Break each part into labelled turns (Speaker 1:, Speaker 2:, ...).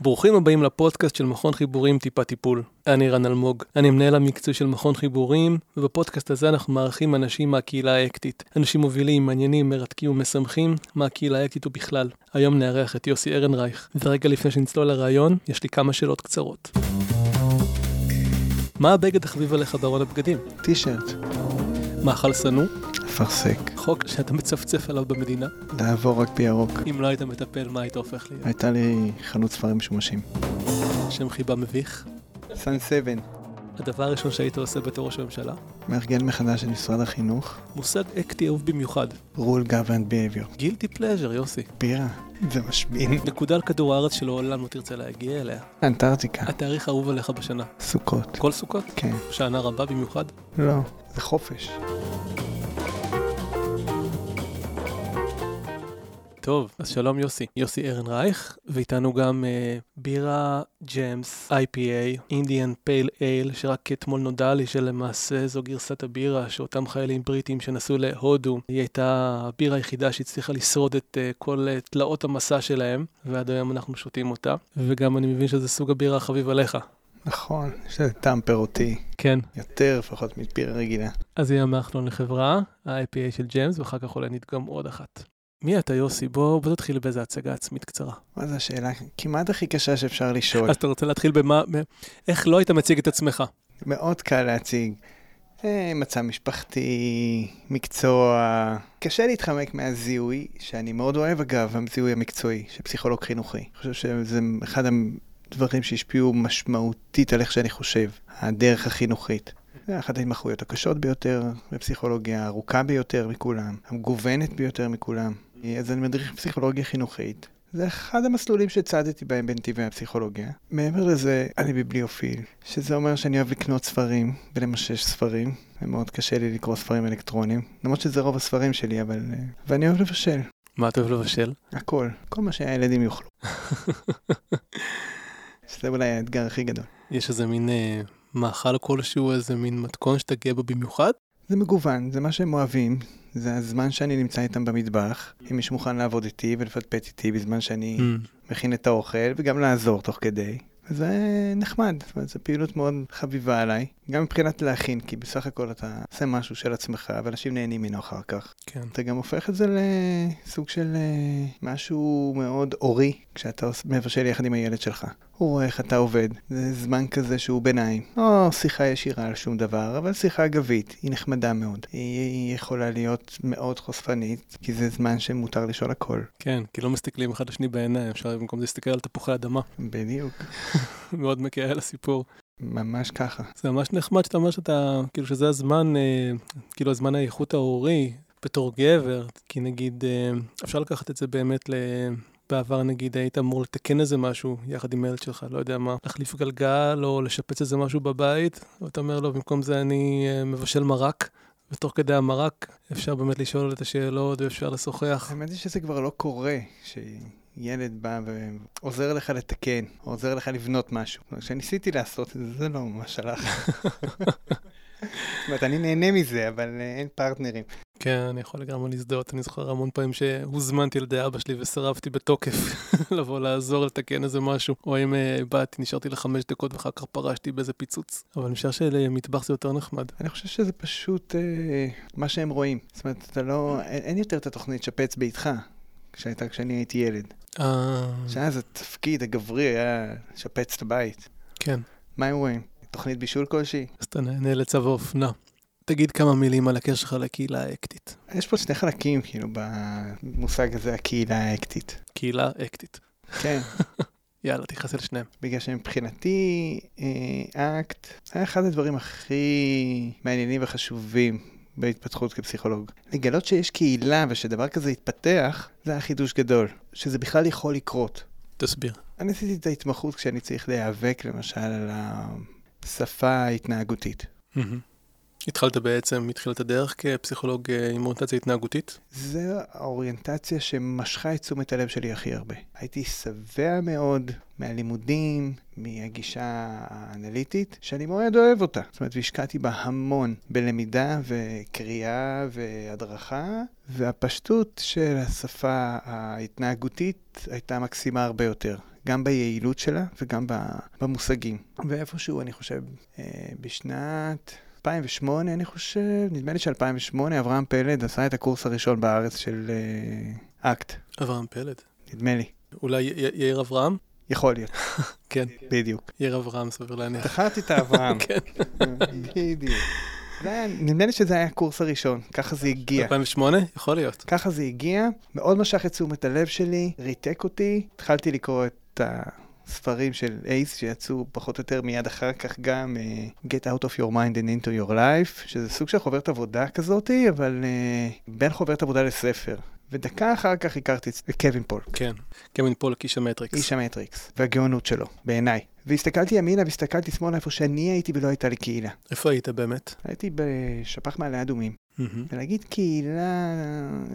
Speaker 1: ברוכים הבאים לפודקאסט של מכון חיבורים טיפה טיפול. אני רן אלמוג, אני מנהל המקצועי של מכון חיבורים, ובפודקאסט הזה אנחנו מארחים אנשים מהקהילה האקטית. אנשים מובילים, מעניינים, מרתקים ומשמחים מהקהילה האקטית ובכלל. היום נארח את יוסי ארנרייך, ורגע לפני שנצלול לרעיון, יש לי כמה שאלות קצרות. מה הבגד החביב עליך בארון הבגדים?
Speaker 2: טישרט,
Speaker 1: מאכל שנוא?
Speaker 2: אפרסק,
Speaker 1: חוק שאתה מצפצף עליו במדינה?
Speaker 2: לעבור רק בירוק.
Speaker 1: אם לא היית מטפל, מה היית הופך להיות?
Speaker 2: הייתה לי חנות ספרים משומשים.
Speaker 1: שם חיבה מביך?
Speaker 2: סן סבן,
Speaker 1: הדבר הראשון שהיית עושה בתור ראש הממשלה?
Speaker 2: מארגן מחדש של משרד החינוך,
Speaker 1: מושג אקטי אהוב במיוחד.
Speaker 2: rule governed behavior.
Speaker 1: גילטי פלז'ר, יוסי.
Speaker 2: בירה, זה משמין.
Speaker 1: נקודה על כדור הארץ שלעולם לא תרצה להגיע אליה.
Speaker 2: אנטארקטיקה,
Speaker 1: התאריך האהוב עליך בשנה.
Speaker 2: סוכות.
Speaker 1: כל סוכות?
Speaker 2: כן.
Speaker 1: שנה רבה במיוחד?
Speaker 2: לא, זה חופש.
Speaker 1: טוב, אז שלום יוסי. יוסי ארנרייך, ואיתנו גם אה, בירה ג'מס, IPA, אינדיאן פייל אייל, שרק אתמול נודע לי שלמעשה זו גרסת הבירה שאותם חיילים בריטים שנסעו להודו, היא הייתה הבירה היחידה שהצליחה לשרוד את אה, כל אה, תלאות המסע שלהם, ועד היום אנחנו שותים אותה, וגם אני מבין שזה סוג הבירה החביב עליך.
Speaker 2: נכון, יש לזה טעם פירותי.
Speaker 1: כן.
Speaker 2: יותר לפחות מבירה רגילה.
Speaker 1: אז יהיה מאכלון לחברה, ה-IPA של ג'מס, ואחר כך אולי נדגם עוד אחת. מי אתה יוסי? בוא, בוא תתחיל באיזה הצגה עצמית קצרה.
Speaker 2: מה זו השאלה כמעט הכי קשה שאפשר לשאול.
Speaker 1: אז אתה רוצה להתחיל במה, איך לא היית מציג את עצמך?
Speaker 2: מאוד קל להציג. אה, מצע משפחתי, מקצוע. קשה להתחמק מהזיהוי, שאני מאוד אוהב אגב, הזיהוי המקצועי, של פסיכולוג חינוכי. אני חושב שזה אחד הדברים שהשפיעו משמעותית על איך שאני חושב, הדרך החינוכית. זה אחת ההתמחויות הקשות ביותר בפסיכולוגיה, הארוכה ביותר מכולם, המגוונת ביותר מכולם. אז אני מדריך פסיכולוגיה חינוכית. זה אחד המסלולים שצעדתי בהם בנתיבי הפסיכולוגיה. מעבר לזה, אני ביבליופיל, שזה אומר שאני אוהב לקנות ספרים ולמשש ספרים, ומאוד קשה לי לקרוא ספרים אלקטרונים, למרות שזה רוב הספרים שלי, אבל... אה, ואני אוהב לבשל,
Speaker 1: מה אתה אוהב לבשל?
Speaker 2: הכל, כל מה שהילדים יאכלו. שזה אולי האתגר הכי גדול.
Speaker 1: יש איזה מין אה, מאכל כלשהו, איזה מין מתכון שאתה גאה בו במיוחד?
Speaker 2: זה מגוון, זה מה שהם אוהבים, זה הזמן שאני נמצא איתם במטבח, אם מישהו מוכן לעבוד איתי ולפטפט איתי בזמן שאני
Speaker 1: Mm.
Speaker 2: מכין את האוכל, וגם לעזור תוך כדי. וזה נחמד, זאת אומרת, זו פעילות מאוד חביבה עליי, גם מבחינת להכין, כי בסך הכל אתה עושה משהו של עצמך, ואנשים נהנים ממנו אחר כך.
Speaker 1: כן.
Speaker 2: אתה גם הופך את זה לסוג של אה, משהו מאוד אורי, כשאתה מבשל יחד עם הילד שלך. הוא רואה איך אתה עובד, זה זמן כזה שהוא ביניים. לא שיחה ישירה על שום דבר, אבל שיחה אגבית, היא נחמדה מאוד. היא, היא יכולה להיות מאוד חושפנית, כי זה זמן שמותר לשאול הכל.
Speaker 1: כן, כי לא מסתכלים אחד לשני בעיניים, אפשר במקום זה להסתכל על תפוחי אדמה.
Speaker 2: בדיוק,
Speaker 1: מאוד מקל על הסיפור.
Speaker 2: ממש ככה.
Speaker 1: זה ממש נחמד שאתה אומר שאתה, כאילו שזה הזמן, אה, כאילו הזמן האיכות ההורי בתור גבר, כי נגיד, אה, אפשר לקחת את זה באמת ל... בעבר נגיד היית אמור לתקן איזה משהו יחד עם הילד שלך, לא יודע מה, להחליף גלגל או לשפץ איזה משהו בבית, ואתה אומר לו, במקום זה אני אה, מבשל מרק, ותוך כדי המרק אפשר באמת לשאול את השאלות ואפשר לשוחח.
Speaker 2: האמת היא שזה כבר לא קורה, שילד בא ועוזר לך לתקן, או עוזר לך לבנות משהו. כשניסיתי לעשות את זה, זה לא ממש הלך. זאת אומרת, אני נהנה מזה, אבל אה, אין פרטנרים.
Speaker 1: כן, אני יכול לגמרי להזדהות, אני זוכר המון פעמים שהוזמנתי על ידי אבא שלי וסירבתי בתוקף לבוא לעזור לתקן איזה משהו, או אם אה, באתי, נשארתי לחמש דקות ואחר כך פרשתי באיזה פיצוץ. אבל אני חושב שלמטבח זה יותר נחמד.
Speaker 2: אני חושב שזה פשוט אה, מה שהם רואים. זאת אומרת, אתה לא... אין, אין יותר את התוכנית שפץ ביתך, שהייתה כשאני הייתי ילד.
Speaker 1: אה,
Speaker 2: שאז התפקיד הגברי היה לשפץ את הבית.
Speaker 1: כן,
Speaker 2: מה הם רואים? תוכנית בישול כלשהי?
Speaker 1: אז אתה נהנה לצו האופנה. תגיד כמה מילים על הקשר שלך לקהילה האקטית.
Speaker 2: יש פה שני חלקים, כאילו, במושג הזה, הקהילה האקטית.
Speaker 1: קהילה אקטית.
Speaker 2: כן.
Speaker 1: יאללה, תכנס אל שניהם.
Speaker 2: בגלל שמבחינתי אה, אקט היה אחד הדברים הכי מעניינים וחשובים בהתפתחות כפסיכולוג. לגלות שיש קהילה ושדבר כזה יתפתח, זה היה חידוש גדול. שזה בכלל יכול לקרות.
Speaker 1: תסביר.
Speaker 2: אני עשיתי את ההתמחות כשאני צריך להיאבק למשל על השפה ההתנהגותית.
Speaker 1: מהמם. התחלת בעצם מתחילת הדרך כפסיכולוג אה, עם אוריינטציה התנהגותית?
Speaker 2: זו האוריינטציה שמשכה את תשומת הלב שלי הכי הרבה. הייתי שבע מאוד מהלימודים, מהגישה האנליטית, שאני מאוד אוהב אותה. זאת אומרת, והשקעתי בה המון בלמידה וקריאה והדרכה, והפשטות של השפה ההתנהגותית הייתה מקסימה הרבה יותר. גם ביעילות שלה וגם במושגים. ואיפשהו, אני חושב, אה, בשנת 2008, אני חושב, נדמה לי ש-2008, אברהם פלד עשה את הקורס הראשון בארץ של אה, אקט.
Speaker 1: אברהם פלד.
Speaker 2: נדמה לי.
Speaker 1: אולי יאיר אברהם?
Speaker 2: יכול להיות.
Speaker 1: כן.
Speaker 2: בדיוק.
Speaker 1: יאיר אברהם, סביר להניח.
Speaker 2: זכרתי את האברהם.
Speaker 1: כן.
Speaker 2: בדיוק. נדמה לי שזה היה הקורס הראשון, ככה זה הגיע.
Speaker 1: 2008? יכול להיות.
Speaker 2: ככה זה הגיע, מאוד משך את תשומת הלב שלי, ריתק אותי, התחלתי לקרוא את הספרים של הייס שיצאו פחות או יותר מיד אחר כך גם אה, Get Out of Your Mind and Into Your Life, שזה סוג של חוברת עבודה כזאתי, אבל אה, בין חוברת עבודה לספר. ודקה אחר כך הכרתי את קווין פולק.
Speaker 1: כן, קווין פולק, איש המטריקס.
Speaker 2: איש המטריקס, והגאונות שלו, בעיניי. והסתכלתי ימינה והסתכלתי שמאלה איפה שאני הייתי ולא הייתה לי קהילה.
Speaker 1: איפה היית באמת?
Speaker 2: הייתי בשפ"ח מעלה אדומים. Mm-hmm. ולהגיד קהילה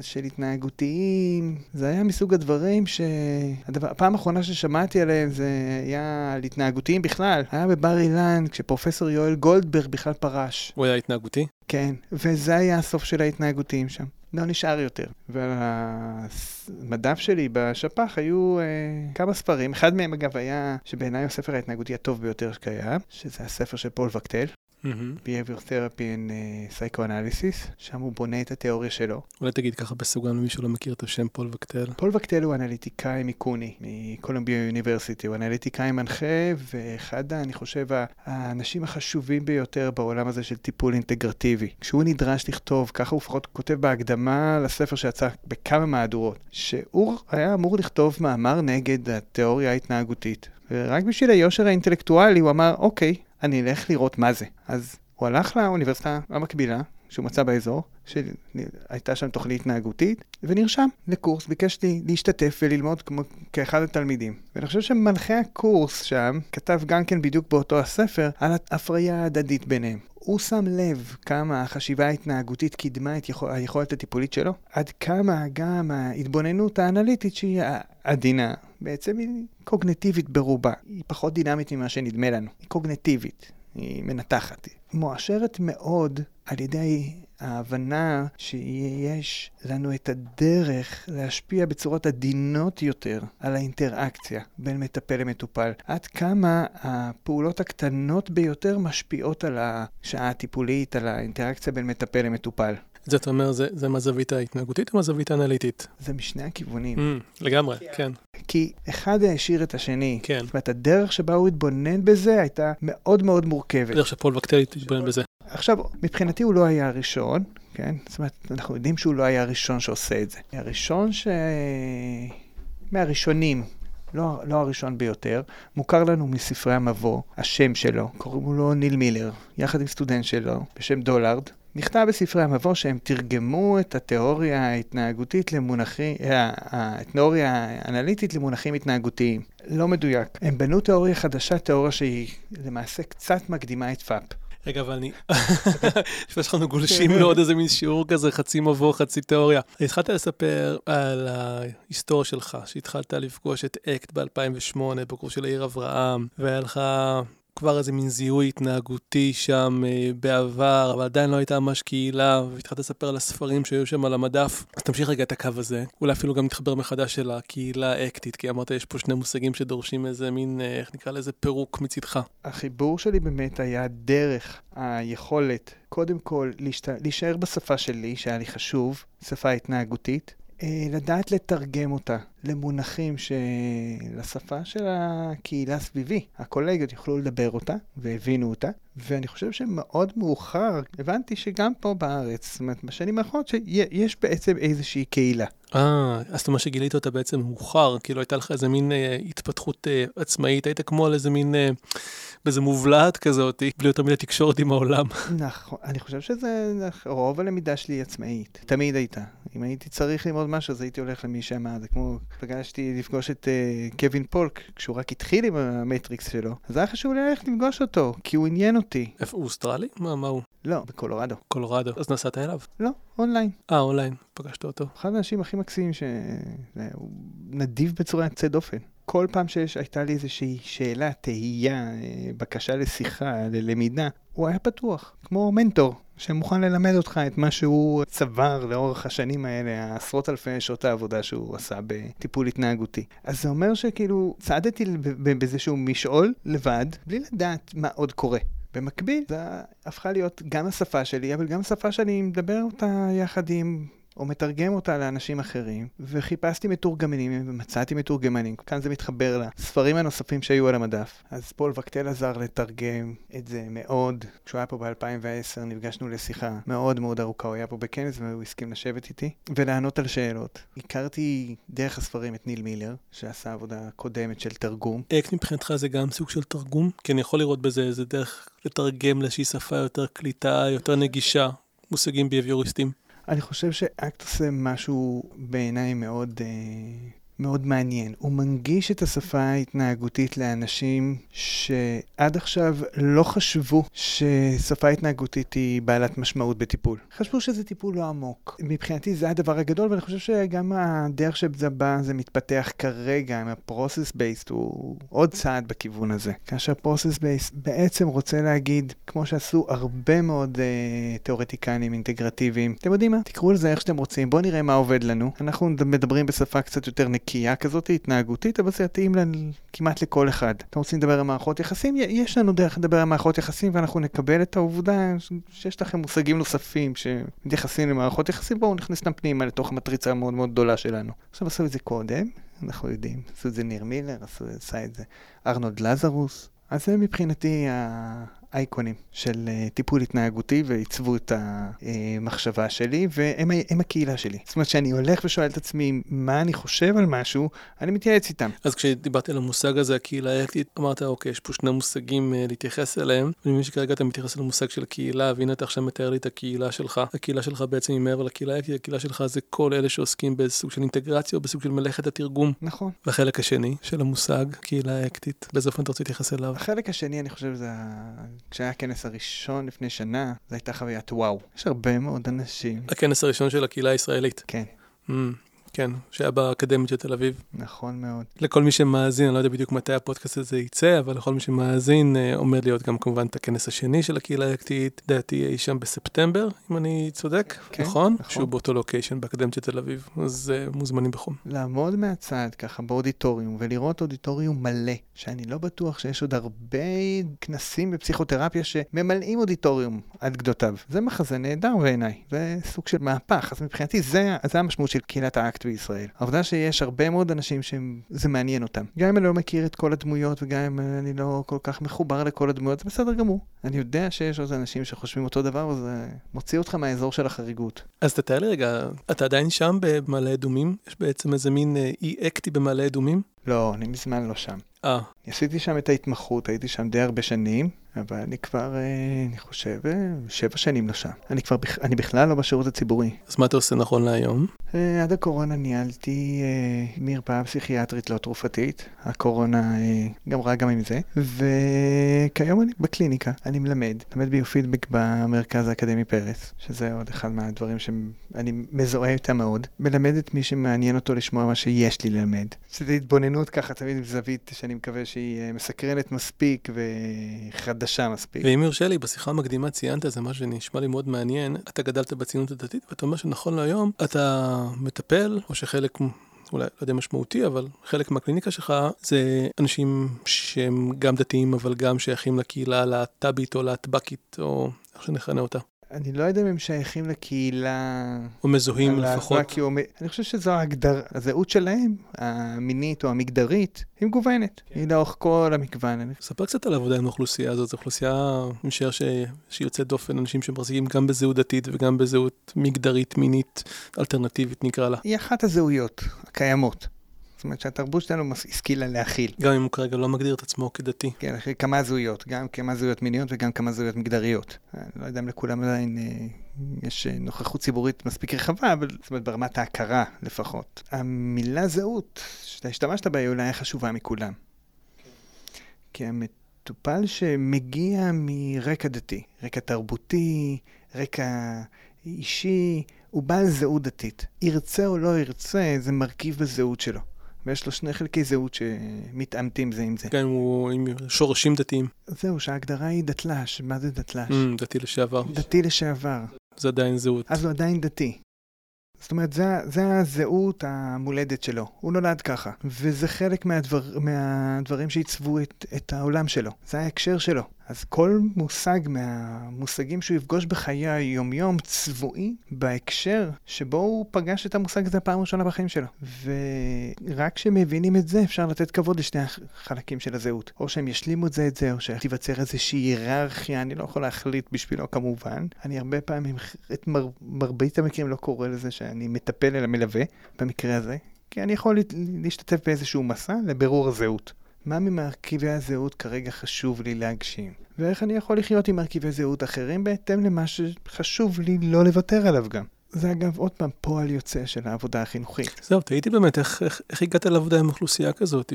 Speaker 2: של התנהגותיים, זה היה מסוג הדברים שהפעם האחרונה ששמעתי עליהם זה היה על התנהגותיים בכלל. היה בבר אילן כשפרופסור יואל גולדברג בכלל פרש.
Speaker 1: הוא היה התנהגותי?
Speaker 2: כן, וזה היה הסוף של ההתנהגותיים שם. לא נשאר יותר. והמדף שלי בשפ"ח היו uh, כמה ספרים, אחד מהם אגב היה, שבעיניי הספר ההתנהגותי הטוב ביותר שקיים, שזה הספר של פול וקטל. Mm-hmm. Behavior Therapy and uh, Psychoanalysis, שם הוא בונה את התיאוריה שלו.
Speaker 1: אולי תגיד ככה בסוגריים למי שלא מכיר את השם פול וקטל.
Speaker 2: פול וקטל הוא אנליטיקאי מ-CUNY, מ Columbia University, הוא אנליטיקאי מנחה, ואחד, אני חושב, האנשים החשובים ביותר בעולם הזה של טיפול אינטגרטיבי. כשהוא נדרש לכתוב, ככה הוא לפחות כותב בהקדמה לספר שיצא בכמה מהדורות, שהוא היה אמור לכתוב מאמר נגד התיאוריה ההתנהגותית. ורק בשביל היושר האינטלקטואלי הוא אמר, אוקיי, אני אלך לראות מה זה. אז הוא הלך לאוניברסיטה המקבילה, שהוא מצא באזור, שהייתה שם תוכנית התנהגותית, ונרשם לקורס, ביקש לי להשתתף וללמוד כמו, כאחד התלמידים. ואני חושב שמנחה הקורס שם כתב גם כן בדיוק באותו הספר על ההפריה ההדדית ביניהם. הוא שם לב כמה החשיבה ההתנהגותית קידמה את יכול, היכולת הטיפולית שלו, עד כמה גם ההתבוננות האנליטית שהיא עדינה, בעצם היא קוגנטיבית ברובה. היא פחות דינמית ממה שנדמה לנו. היא קוגנטיבית, היא מנתחת. היא מואשרת מאוד על ידי ההבנה שיש לנו את הדרך להשפיע בצורות עדינות יותר על האינטראקציה בין מטפל למטופל. עד כמה הפעולות הקטנות ביותר משפיעות על השעה הטיפולית, על האינטראקציה בין מטפל למטופל.
Speaker 1: זה אתה אומר, זה, זה מהזווית ההתנהגותית או מהזווית האנליטית?
Speaker 2: זה משני הכיוונים.
Speaker 1: Mm, לגמרי, כן.
Speaker 2: כי אחד העשיר את השני.
Speaker 1: כן.
Speaker 2: זאת אומרת, הדרך שבה הוא התבונן בזה הייתה מאוד מאוד מורכבת.
Speaker 1: הדרך שפול וקטל התבונן בזה.
Speaker 2: עכשיו, מבחינתי הוא לא היה הראשון, כן? זאת אומרת, אנחנו יודעים שהוא לא היה הראשון שעושה את זה. הראשון ש... מהראשונים, לא, לא הראשון ביותר, מוכר לנו מספרי המבוא, השם שלו, קוראים לו ניל מילר, יחד עם סטודנט שלו, בשם דולארד. נכתב בספרי המבוא שהם תרגמו את התיאוריה ההתנהגותית למונחים, אה, התיאוריה האנליטית למונחים התנהגותיים. לא מדויק. הם בנו תיאוריה חדשה, תיאוריה שהיא למעשה קצת מקדימה את FAP.
Speaker 1: רגע, אבל אני... לפני שאנחנו גולשים לעוד איזה מין שיעור כזה, חצי מבוא, חצי תיאוריה. התחלת לספר על ההיסטוריה שלך, שהתחלת לפגוש את אקט ב-2008, בקורס של העיר אברהם, והיה לך כבר איזה מין זיהוי התנהגותי שם אה, בעבר, אבל עדיין לא הייתה ממש קהילה, והתחלת לספר על הספרים שהיו שם על המדף. אז תמשיך רגע את הקו הזה. אולי אפילו גם נתחבר מחדש של הקהילה האקטית, כי אמרת יש פה שני מושגים שדורשים איזה מין, אה, איך נקרא לזה, פירוק מצידך.
Speaker 2: החיבור שלי באמת היה דרך היכולת, קודם כל. להישאר בשפה שלי, שהיה לי חשוב, שפה התנהגותית, לדעת לתרגם אותה למונחים שלשפה של הקהילה סביבי. הקולגות יוכלו לדבר אותה והבינו אותה, ואני חושב שמאוד מאוחר הבנתי שגם פה בארץ, זאת אומרת, בשנים האחרונות, שיש בעצם איזושהי קהילה.
Speaker 1: אה, אז זאת אומרת שגילית אותה בעצם מאוחר, כאילו הייתה לך איזה מין אה, התפתחות אה, עצמאית, היית כמו על איזה מין, אה, באיזה מובלעת כזאת, בלי יותר מדי תקשורת עם העולם.
Speaker 2: נכון, אני חושב שזה, רוב הלמידה שלי היא עצמאית, תמיד הייתה. אם הייתי צריך ללמוד משהו, אז הייתי הולך למי שאמר, זה כמו, פגשתי לפגוש את אה, קווין פולק, כשהוא רק התחיל עם המטריקס שלו, אז היה חשוב לי ללכת לפגוש אותו, כי הוא עניין אותי.
Speaker 1: איפה, הוא אוסטרלי? מה, מה הוא?
Speaker 2: לא, בקולורדו.
Speaker 1: קולורדו. אז נסעת אליו?
Speaker 2: לא, אונליין.
Speaker 1: אה, אונליין, פגשת אותו.
Speaker 2: אחד האנשים הכי מקסימים שהוא נדיב בצורה יוצאת דופן. כל פעם שהייתה לי איזושהי שאלה, תהייה, אה, בקשה לשיחה, ללמידה, הוא היה פתוח, כמו מנטור, שמוכן ללמד אותך את מה שהוא צבר לאורך השנים האלה, העשרות אלפי שעות העבודה שהוא עשה בטיפול התנהגותי. אז זה אומר שכאילו צעדתי באיזשהו משעול לבד, בלי לדעת מה עוד קורה. במקביל, זה הפכה להיות גם השפה שלי, אבל גם השפה שאני מדבר אותה יחד עם או מתרגם אותה לאנשים אחרים, וחיפשתי מתורגמנים ומצאתי מתורגמנים. כאן זה מתחבר לספרים הנוספים שהיו על המדף. אז פול וקטל עזר לתרגם את זה מאוד. כשהוא היה פה ב-2010 נפגשנו לשיחה מאוד מאוד ארוכה, הוא היה פה בכנס והוא הסכים לשבת איתי ולענות על שאלות. הכרתי דרך הספרים את ניל מילר, שעשה עבודה קודמת של תרגום.
Speaker 1: איך מבחינתך זה גם סוג של תרגום? כי אני יכול לראות בזה איזה דרך לתרגם לאיזושהי שפה יותר קליטה, יותר נגישה, מושגים ביביוריסטים.
Speaker 2: אני חושב שאקט עושה משהו בעיניי מאוד... מאוד מעניין. הוא מנגיש את השפה ההתנהגותית לאנשים שעד עכשיו לא חשבו ששפה התנהגותית היא בעלת משמעות בטיפול. חשבו שזה טיפול לא עמוק. מבחינתי זה הדבר הגדול, ואני חושב שגם הדרך שזה בא, זה מתפתח כרגע עם ה-process based, הוא עוד צעד בכיוון הזה. כאשר process based בעצם רוצה להגיד, כמו שעשו הרבה מאוד uh, תיאורטיקנים אינטגרטיביים, אתם יודעים מה? תקראו לזה איך שאתם רוצים, בואו נראה מה עובד לנו. אנחנו מדברים בשפה קצת יותר נקייה. נקייה כזאת התנהגותית, אבל זה יתאים כמעט לכל אחד. אתם רוצים לדבר על מערכות יחסים? יש לנו דרך לדבר על מערכות יחסים, ואנחנו נקבל את העובדה שיש לכם מושגים נוספים שמתייחסים למערכות יחסים, בואו נכניס אותם פנימה לתוך המטריצה המאוד מאוד גדולה שלנו. עכשיו עשו את זה קודם, אנחנו יודעים, עשו את זה ניר מילר, עשה את זה ארנולד לזרוס. אז זה מבחינתי האייקונים של uh, טיפול התנהגותי ועיצבו את המחשבה שלי, והם הקהילה שלי. זאת אומרת, כשאני הולך ושואל את עצמי מה אני חושב על משהו, אני מתייעץ איתם.
Speaker 1: אז כשדיברתי על המושג הזה, הקהילה האקטית, אמרת, אוקיי, יש פה שני מושגים uh, להתייחס אליהם. אני מבין שכרגע אתה מתייחס למושג של קהילה, והנה אתה עכשיו מתאר לי את הקהילה שלך. הקהילה שלך בעצם היא מעבר לקהילה האקטית, הקהילה שלך זה כל אלה שעוסקים בסוג של אינטגרציה או בסוג של מלאכת התרגום.
Speaker 2: נכון.
Speaker 1: והחלק השני של המושג, קהילה האקטית, באיזה אופן אתה רוצה להתייחס אליו?
Speaker 2: החלק השני, אני חושב, זה כשהיה הכנס הראשון לפני שנה, זו הייתה חוויית וואו. יש הרבה מאוד אנשים.
Speaker 1: הכנס הראשון של הקהילה הישראלית.
Speaker 2: כן.
Speaker 1: Mm. כן, שהיה באקדמית של תל אביב.
Speaker 2: נכון מאוד.
Speaker 1: לכל מי שמאזין, אני לא יודע בדיוק מתי הפודקאסט הזה יצא, אבל לכל מי שמאזין, אה, עומד להיות גם כמובן את הכנס השני של הקהילה האקטית, דעתי אי שם בספטמבר, אם אני צודק, כן, נכון? נכון. שהוא באותו לוקיישן באקדמית של תל אביב, אז uh, מוזמנים בחום.
Speaker 2: לעמוד מהצד ככה באודיטוריום ולראות אודיטוריום מלא, שאני לא בטוח שיש עוד הרבה כנסים בפסיכותרפיה שממלאים אודיטוריום עד גדותיו. זה מחזה נהדר בעיניי, זה סוג של מהפך, אז מבחינתי זה, זה המשמעות של קהילת האקט. פרויקט בישראל. העובדה שיש הרבה מאוד אנשים שזה מעניין אותם. גם אם אני לא מכיר את כל הדמויות וגם אם אני לא כל כך מחובר לכל הדמויות, זה בסדר גמור. אני יודע שיש עוד אנשים שחושבים אותו דבר וזה מוציא אותך מהאזור של החריגות.
Speaker 1: אז תתאר לי רגע, אתה עדיין שם במעלה אדומים? יש בעצם איזה מין אה, אי אקטי במעלה אדומים?
Speaker 2: לא, אני מזמן לא שם.
Speaker 1: אה.
Speaker 2: עשיתי שם את ההתמחות, הייתי שם די הרבה שנים. אבל אני כבר, אה, אני חושב, אה, שבע שנים לא שם. אני כבר, אני בכלל לא בשירות הציבורי.
Speaker 1: אז מה אתה עושה נכון להיום?
Speaker 2: אה, עד הקורונה ניהלתי מרפאה פסיכיאטרית לא תרופתית. הקורונה גמרה גם עם זה. וכיום אני בקליניקה, אני מלמד. מלמד ביופידבק במרכז האקדמי פרס, שזה עוד אחד מהדברים שאני מזוהה איתה מאוד. מלמד את מי שמעניין אותו לשמוע מה שיש לי ללמד. שזו התבוננות ככה, תמיד עם זווית שאני מקווה שהיא מסקרנת מספיק וחד... חדשה מספיק.
Speaker 1: ואם יורשה לי, בשיחה המקדימה ציינת איזה משהו שנשמע לי מאוד מעניין. אתה גדלת בציונות הדתית, ואתה אומר שנכון להיום אתה מטפל, או שחלק... אולי לא יודע משמעותי, אבל חלק מהקליניקה שלך זה אנשים שהם גם דתיים, אבל גם שייכים לקהילה הלהט"בית או להטבקית, או איך שנכנה אותה.
Speaker 2: אני לא יודע אם הם שייכים לקהילה...
Speaker 1: או מזוהים לפחות.
Speaker 2: או... אני חושב שזו ההגדר... הזהות שלהם, המינית או המגדרית, היא מגוונת. כן. היא לאורך כל המגוון.
Speaker 1: ספר קצת על העבודה עם האוכלוסייה הזאת. זו אוכלוסייה, אני משער ש... שיוצאת דופן, אנשים שמחזיקים גם בזהות דתית וגם בזהות מגדרית, מינית, אלטרנטיבית נקרא לה.
Speaker 2: היא אחת הזהויות הקיימות. זאת אומרת שהתרבות שלנו השכילה להכיל.
Speaker 1: גם אם הוא כרגע לא מגדיר את עצמו כדתי.
Speaker 2: כן, אחרי כמה זהויות, גם כמה זהויות מיניות וגם כמה זהויות מגדריות. אני לא יודע אם לכולם עדיין אה, יש אה, נוכחות ציבורית מספיק רחבה, אבל זאת אומרת ברמת ההכרה לפחות. המילה זהות, שאתה השתמשת בה, היא אולי חשובה מכולם. כי המטופל שמגיע מרקע דתי, רקע תרבותי, רקע אישי, הוא בעל זהות דתית. ירצה או לא ירצה, זה מרכיב בזהות שלו. ויש לו שני חלקי זהות שמתעמתים זה עם זה.
Speaker 1: אם הוא עם שורשים דתיים.
Speaker 2: זהו, שההגדרה היא דתל"ש. מה זה דתל"ש?
Speaker 1: Mm, דתי לשעבר.
Speaker 2: דתי לשעבר.
Speaker 1: זה עדיין זהות.
Speaker 2: אז הוא עדיין דתי. זאת אומרת, זה, זה הזהות המולדת שלו. הוא נולד ככה. וזה חלק מהדבר, מהדברים שעיצבו את, את העולם שלו. זה ההקשר שלו. אז כל מושג מהמושגים שהוא יפגוש בחיי היומיום צבועי בהקשר שבו הוא פגש את המושג הזה פעם ראשונה בחיים שלו. ורק כשמבינים את זה אפשר לתת כבוד לשני החלקים של הזהות. או שהם ישלימו את זה את זה, או שתיווצר איזושהי היררכיה, אני לא יכול להחליט בשבילו כמובן. אני הרבה פעמים, את מר, מרבית המקרים לא קורא לזה שאני מטפל אלא מלווה, במקרה הזה. כי אני יכול להשתתף באיזשהו מסע לבירור הזהות. מה ממרכיבי הזהות כרגע חשוב לי להגשים, ואיך אני יכול לחיות עם מרכיבי זהות אחרים בהתאם למה שחשוב לי לא לוותר עליו גם. זה אגב עוד פעם פועל יוצא של העבודה החינוכית.
Speaker 1: זהו, תהיתי באמת, איך, איך, איך הגעת לעבודה עם אוכלוסייה כזאת?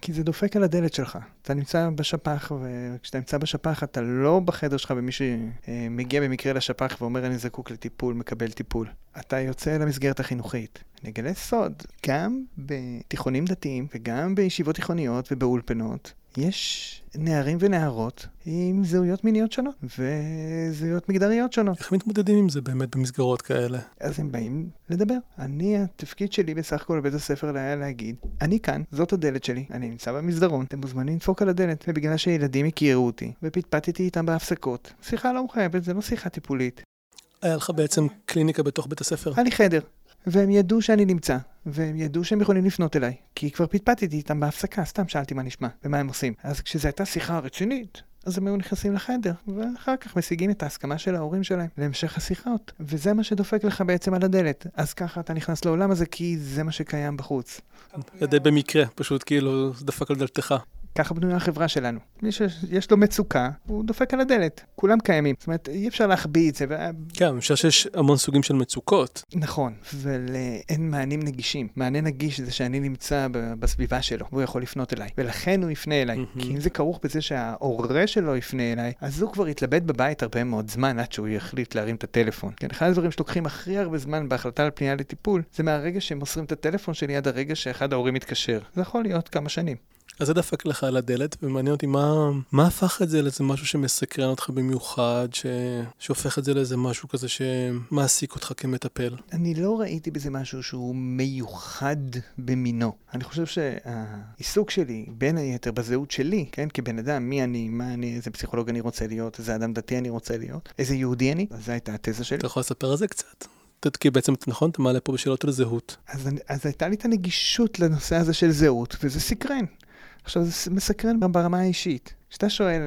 Speaker 2: כי זה דופק על הדלת שלך. אתה נמצא בשפ"ח, וכשאתה נמצא בשפ"ח אתה לא בחדר שלך ומי שמגיע במקרה לשפ"ח ואומר אני זקוק לטיפול, מקבל טיפול. אתה יוצא למסגרת החינוכית. אני אגלה סוד, גם בתיכונים דתיים וגם בישיבות תיכוניות ובאולפנות, יש נערים ונערות עם זהויות מיניות שונות וזהויות מגדריות שונות.
Speaker 1: איך מתמודדים עם זה באמת במסגרות כאלה?
Speaker 2: אז הם באים לדבר. אני, התפקיד שלי בסך הכל בבית הספר היה להגיד, אני כאן, זאת הדלת שלי, אני נמצא במסדרון, אתם מוזמנים לדפוק על הדלת, ובגלל שילדים הכירו אותי, ופטפטתי איתם בהפסקות, שיחה לא מחייבת, זה לא שיחה טיפולית.
Speaker 1: היה לך בעצם קליניקה בתוך בית הספר?
Speaker 2: היה לי חדר. והם ידעו שאני נמצא, והם ידעו שהם יכולים לפנות אליי, כי כבר פטפטתי איתם בהפסקה, סתם שאלתי מה נשמע ומה הם עושים. אז כשזו הייתה שיחה רצינית, אז הם היו נכנסים לחדר, ואחר כך משיגים את ההסכמה של ההורים שלהם להמשך השיחות. וזה מה שדופק לך בעצם על הדלת. אז ככה אתה נכנס לעולם הזה, כי זה מה שקיים בחוץ.
Speaker 1: זה די במקרה, פשוט כאילו דפק על דלתך.
Speaker 2: ככה בנויה החברה שלנו. מי שיש לו מצוקה, הוא דופק על הדלת. כולם קיימים. זאת אומרת, אי אפשר להחביא את זה.
Speaker 1: כן, חושב שיש המון סוגים של מצוקות.
Speaker 2: נכון, ואין מענים נגישים. מענה נגיש זה שאני נמצא בסביבה שלו, והוא יכול לפנות אליי. ולכן הוא יפנה אליי. Mm-hmm. כי אם זה כרוך בזה שההורה שלו יפנה אליי, אז הוא כבר יתלבט בבית הרבה מאוד זמן עד שהוא יחליט להרים את הטלפון. כן, אחד הדברים שלוקחים הכי הרבה זמן בהחלטה על פנייה לטיפול, זה מהרגע שהם מוסרים את הטלפון שלי עד הרגע שאחד ההורים מתקשר. זה יכול להיות כמה שנים.
Speaker 1: אז זה דפק לך על הדלת, ומעניין אותי מה, מה הפך את זה לאיזה משהו שמסקרן אותך במיוחד, ש... שהופך את זה לאיזה משהו כזה שמעסיק אותך כמטפל.
Speaker 2: אני לא ראיתי בזה משהו שהוא מיוחד במינו. אני חושב שהעיסוק שלי, בין היתר בזהות שלי, כן, כבן אדם, מי אני, מה אני, איזה פסיכולוג אני רוצה להיות, איזה אדם דתי אני רוצה להיות, איזה יהודי אני, זו הייתה התזה שלי.
Speaker 1: אתה יכול לספר על זה קצת? כי בעצם, נכון, אתה מעלה פה בשאלות על זהות.
Speaker 2: אז, אז הייתה לי את הנגישות לנושא הזה של זהות, וזה סקרן. עכשיו, זה מסקרן ברמה האישית. כשאתה שואל,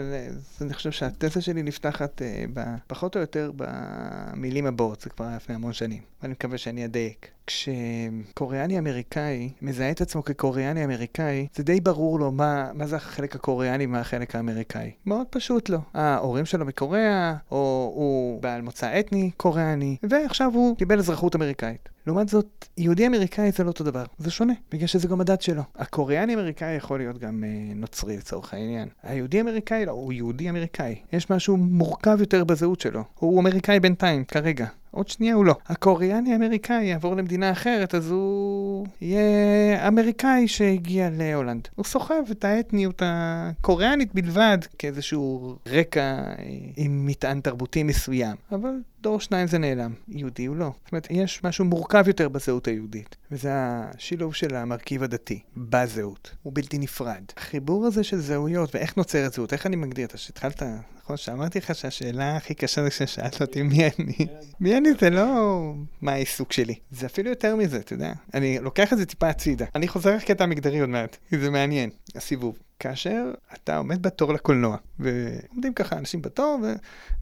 Speaker 2: אני חושב שהתזה שלי נפתחת אה, פחות או יותר במילים הבאות, זה כבר היה לפני המון שנים, ואני מקווה שאני אדייק. כשקוריאני אמריקאי מזהה את עצמו כקוריאני אמריקאי, זה די ברור לו מה, מה זה החלק הקוריאני ומה החלק האמריקאי. מאוד פשוט לו. ההורים שלו מקוריאה, או הוא בעל מוצא אתני קוריאני, ועכשיו הוא קיבל אזרחות אמריקאית. לעומת זאת, יהודי אמריקאי זה לא אותו דבר, זה שונה, בגלל שזה גם הדת שלו. הקוריאני אמריקאי יכול להיות גם אה, נוצרי לצורך העניין. היהודי אמריקאי לא, הוא יהודי אמריקאי. יש משהו מורכב יותר בזהות שלו. הוא אמריקאי בינתיים, כרגע. עוד שנייה הוא לא. הקוריאני האמריקאי יעבור למדינה אחרת, אז הוא יהיה אמריקאי שהגיע להולנד. הוא סוחב את האתניות הקוריאנית בלבד כאיזשהו רקע אה, עם מטען תרבותי מסוים. אבל דור שניים זה נעלם, יהודי הוא לא. זאת אומרת, יש משהו מורכב יותר בזהות היהודית, וזה השילוב של המרכיב הדתי בזהות. הוא בלתי נפרד. החיבור הזה של זהויות, ואיך נוצרת זהות, איך אני מגדיר את זה? שהתחלת, נכון? שאמרתי לך שהשאלה הכי קשה זה כששאלת אותי מי אני. מי אני זה לא מה העיסוק שלי. זה אפילו יותר מזה, אתה יודע. אני לוקח את זה טיפה הצידה. אני חוזר לקטע המגדרי עוד מעט, כי זה מעניין, הסיבוב. כאשר אתה עומד בתור לקולנוע, ועומדים ככה אנשים בתור,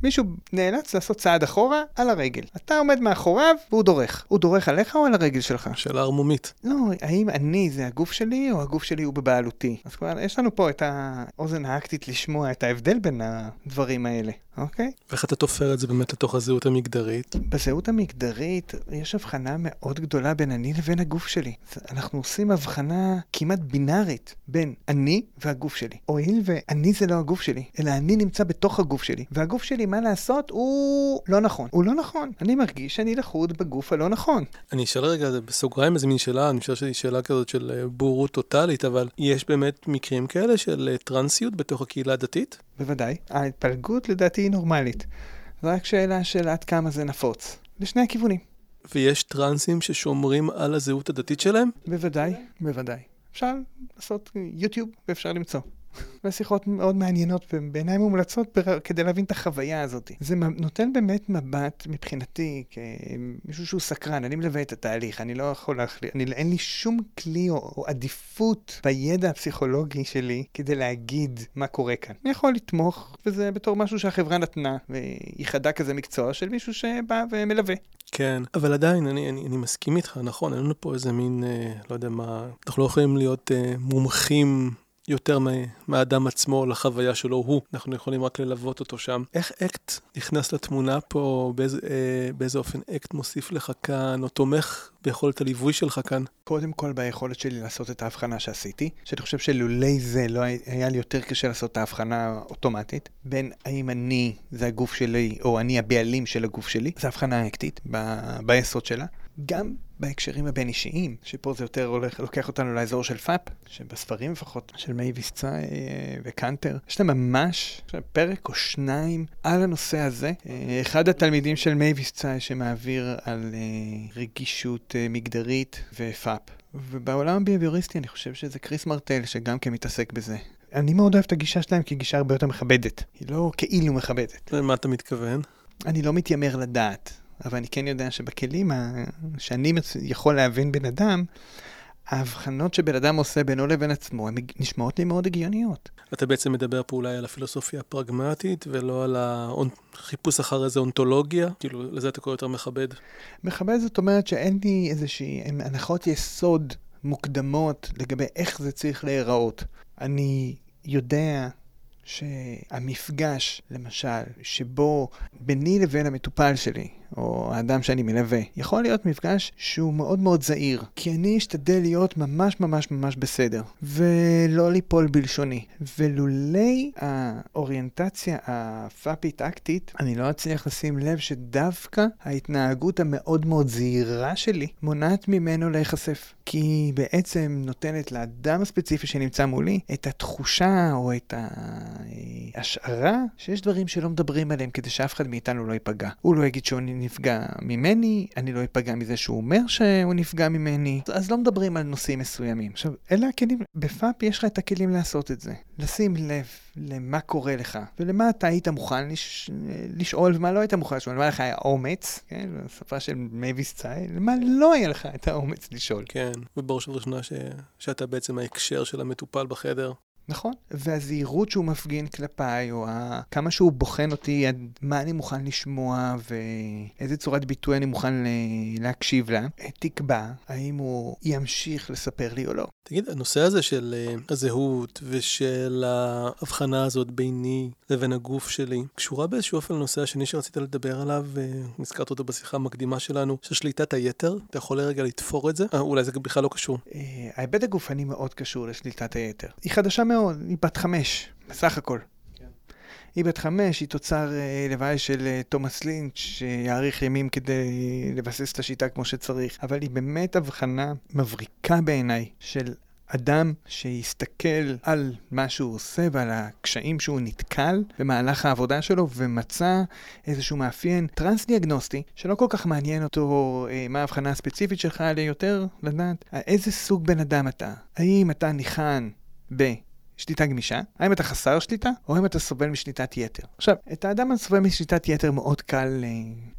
Speaker 2: ומישהו נאלץ לעשות צעד אחורה על הרגל. אתה עומד מאחוריו, והוא דורך. הוא דורך עליך או על הרגל שלך?
Speaker 1: שאלה ערמומית.
Speaker 2: לא, האם אני זה הגוף שלי, או הגוף שלי הוא בבעלותי? אז כבר יש לנו פה את האוזן האקטית לשמוע את ההבדל בין הדברים האלה. אוקיי?
Speaker 1: ואיך אתה תופר את זה באמת לתוך הזהות המגדרית?
Speaker 2: בזהות המגדרית יש הבחנה מאוד גדולה בין אני לבין הגוף שלי. אנחנו עושים הבחנה כמעט בינארית בין אני והגוף שלי. הואיל ואני זה לא הגוף שלי, אלא אני נמצא בתוך הגוף שלי. והגוף שלי, מה לעשות, הוא לא נכון. הוא לא נכון. אני מרגיש שאני לכוד בגוף הלא נכון.
Speaker 1: אני אשאל רגע בסוגריים איזה מין שאלה, אני חושב שזו שאלה כזאת של אה, בורות טוטאלית, אבל יש באמת מקרים כאלה של אה, טרנסיות בתוך הקהילה הדתית?
Speaker 2: בוודאי. ההתפלגות לדעתי היא נורמלית. זו רק שאלה של עד כמה זה נפוץ. לשני הכיוונים.
Speaker 1: ויש טרנסים ששומרים על הזהות הדתית שלהם?
Speaker 2: בוודאי, בוודאי. אפשר לעשות יוטיוב ואפשר למצוא. ושיחות מאוד מעניינות ובעיניי מומלצות כדי להבין את החוויה הזאת. זה נותן באמת מבט מבחינתי כמישהו שהוא סקרן, אני מלווה את התהליך, אני לא יכול להחליט, אני, אין לי שום כלי או, או עדיפות בידע הפסיכולוגי שלי כדי להגיד מה קורה כאן. אני יכול לתמוך, וזה בתור משהו שהחברה נתנה, וייחדה כזה מקצוע של מישהו שבא ומלווה.
Speaker 1: כן, אבל עדיין, אני, אני, אני מסכים איתך, נכון, אין לנו פה איזה מין, אה, לא יודע מה, אנחנו לא יכולים להיות אה, מומחים יותר מהאדם עצמו לחוויה שלו הוא, אנחנו יכולים רק ללוות אותו שם. איך אקט נכנס לתמונה פה, באיזה, אה, באיזה אופן אקט מוסיף לך כאן, או תומך ביכולת הליווי שלך כאן?
Speaker 2: קודם כל ביכולת שלי לעשות את ההבחנה שעשיתי, שאני חושב שלולי זה לא היה לי יותר קשה לעשות את ההבחנה אוטומטית, בין האם אני זה הגוף שלי, או אני הבעלים של הגוף שלי, זו הבחנה אקטית ב- ביסוד שלה. גם בהקשרים הבין-אישיים, שפה זה יותר הולך, לוקח אותנו לאזור של FAP, שבספרים לפחות, של מייביס צאי אה, וקנטר, יש להם ממש פרק או שניים על הנושא הזה. אה, אחד התלמידים של מייביס צאי שמעביר על אה, רגישות מגדרית ו FAP. ובעולם הביהביוריסטי אני חושב שזה קריס מרטל, שגם כן מתעסק בזה. אני מאוד אוהב את הגישה שלהם, כי היא גישה הרבה יותר מכבדת. היא לא כאילו מכבדת.
Speaker 1: למה אתה מתכוון?
Speaker 2: אני לא מתיימר לדעת. אבל אני כן יודע שבכלים שאני יכול להבין בן אדם, ההבחנות שבן אדם עושה בינו לבין עצמו, הן נשמעות לי מאוד הגיוניות.
Speaker 1: אתה בעצם מדבר פה אולי על הפילוסופיה הפרגמטית, ולא על החיפוש אחר איזה אונתולוגיה? כאילו, לזה אתה קורא יותר מכבד?
Speaker 2: מכבד זאת אומרת שאין לי איזושהי הנחות יסוד מוקדמות לגבי איך זה צריך להיראות. אני יודע שהמפגש, למשל, שבו ביני לבין המטופל שלי, או האדם שאני מלווה, יכול להיות מפגש שהוא מאוד מאוד זהיר, כי אני אשתדל להיות ממש ממש ממש בסדר, ולא ליפול בלשוני. ולולי האוריינטציה הפאפית-אקטית, אני לא אצליח לשים לב שדווקא ההתנהגות המאוד מאוד זהירה שלי מונעת ממנו להיחשף. כי בעצם נותנת לאדם הספציפי שנמצא מולי את התחושה או את ההשערה שיש דברים שלא מדברים עליהם כדי שאף אחד מאיתנו לא ייפגע. הוא לא יגיד שהוא נפגע ממני, אני לא אפגע מזה שהוא אומר שהוא נפגע ממני, אז לא מדברים על נושאים מסוימים. עכשיו, אלה הכלים, ב FAP יש לך את הכלים לעשות את זה. לשים לב למה קורה לך, ולמה אתה היית מוכן לש... לשאול ומה לא היית מוכן לשאול, למה לך היה אומץ, כן, בשפה של מייביס צאי, למה לא היה לך את האומץ לשאול.
Speaker 1: כן, ובראש ובראשונה ש... שאתה בעצם ההקשר של המטופל בחדר.
Speaker 2: נכון, והזהירות שהוא מפגין כלפיי, או כמה שהוא בוחן אותי עד מה אני מוכן לשמוע ואיזה צורת ביטוי אני מוכן להקשיב לה, תקבע האם הוא ימשיך לספר לי או לא.
Speaker 1: תגיד, הנושא הזה של אה, הזהות ושל ההבחנה הזאת ביני לבין הגוף שלי, קשורה באיזשהו אופן לנושא השני שרצית לדבר עליו, ונזכרת אה, אותו בשיחה המקדימה שלנו, של שליטת היתר? אתה יכול לרגע לתפור את זה? אה, אולי זה בכלל לא קשור.
Speaker 2: אה, ההיבט הגופני מאוד קשור לשליטת היתר. היא חדשה מאוד, היא בת חמש, בסך הכל. היא בת חמש, היא תוצר אה, לוואי של אה, תומאס לינץ', שיאריך ימים כדי לבסס את השיטה כמו שצריך, אבל היא באמת הבחנה מבריקה בעיניי של אדם שיסתכל על מה שהוא עושה ועל הקשיים שהוא נתקל במהלך העבודה שלו ומצא איזשהו מאפיין טרנס-דיאגנוסטי שלא כל כך מעניין אותו אה, מה ההבחנה הספציפית שלך, אלא יותר לדעת איזה סוג בן אדם אתה. האם אתה ניחן ב... שליטה גמישה, האם אתה חסר שליטה, או האם אתה סובל משליטת יתר. עכשיו, את האדם הסובל משליטת יתר מאוד קל אה,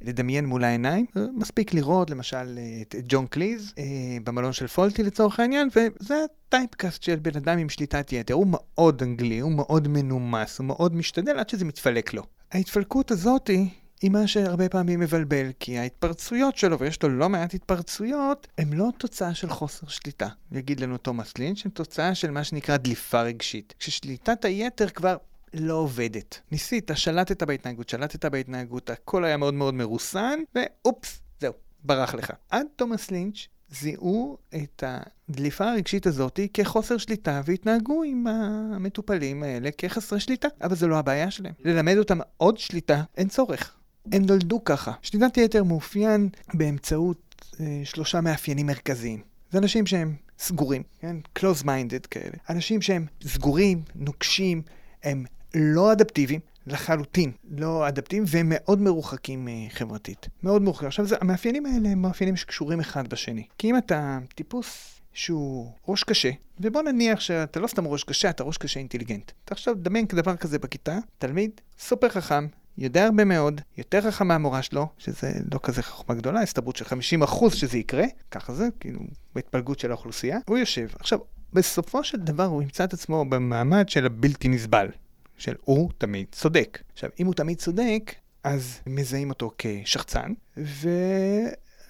Speaker 2: לדמיין מול העיניים, אה, מספיק לראות למשל אה, את ג'ון קליז אה, במלון של פולטי לצורך העניין, וזה ה typecast של בן אדם עם שליטת יתר. הוא מאוד אנגלי, הוא מאוד מנומס, הוא מאוד משתדל עד שזה מתפלק לו. ההתפלקות הזאתי היא מה שהרבה פעמים מבלבל, כי ההתפרצויות שלו, ויש לו לא מעט התפרצויות, הן לא תוצאה של חוסר שליטה. יגיד לנו תומאס לינץ', הן תוצאה של מה שנקרא דליפה רגשית. כששליטת היתר כבר לא עובדת. ניסית, שלטת בהתנהגות, שלטת בהתנהגות, הכל היה מאוד מאוד מרוסן, ואופס, זהו, ברח לך. עד תומאס לינץ' זיהו את הדליפה הרגשית הזאת כחוסר שליטה והתנהגו עם המטופלים האלה כחסרי שליטה. אבל זו לא הבעיה שלהם. ללמד אותם עוד שליטה, אין צורך. הם נולדו ככה. שליטת יתר מאופיין באמצעות אה, שלושה מאפיינים מרכזיים. זה אנשים שהם סגורים, כן? close-minded כאלה. אנשים שהם סגורים, נוקשים, הם לא אדפטיביים, לחלוטין לא אדפטיביים והם מאוד מרוחקים אה, חברתית. מאוד מרוחקים. עכשיו, זה, המאפיינים האלה הם מאפיינים שקשורים אחד בשני. כי אם אתה טיפוס שהוא ראש קשה, ובוא נניח שאתה לא סתם ראש קשה, אתה ראש קשה אינטליגנט. אתה עכשיו דמיין כדבר כזה בכיתה, תלמיד סופר חכם, יודע הרבה מאוד, יותר חכם מהמורה שלו, שזה לא כזה חכמה גדולה, הסתברות של 50% שזה יקרה, ככה זה, כאילו, בהתפלגות של האוכלוסייה, הוא יושב. עכשיו, בסופו של דבר הוא ימצא את עצמו במעמד של הבלתי נסבל, של הוא תמיד צודק. עכשיו, אם הוא תמיד צודק, אז מזהים אותו כשחצן,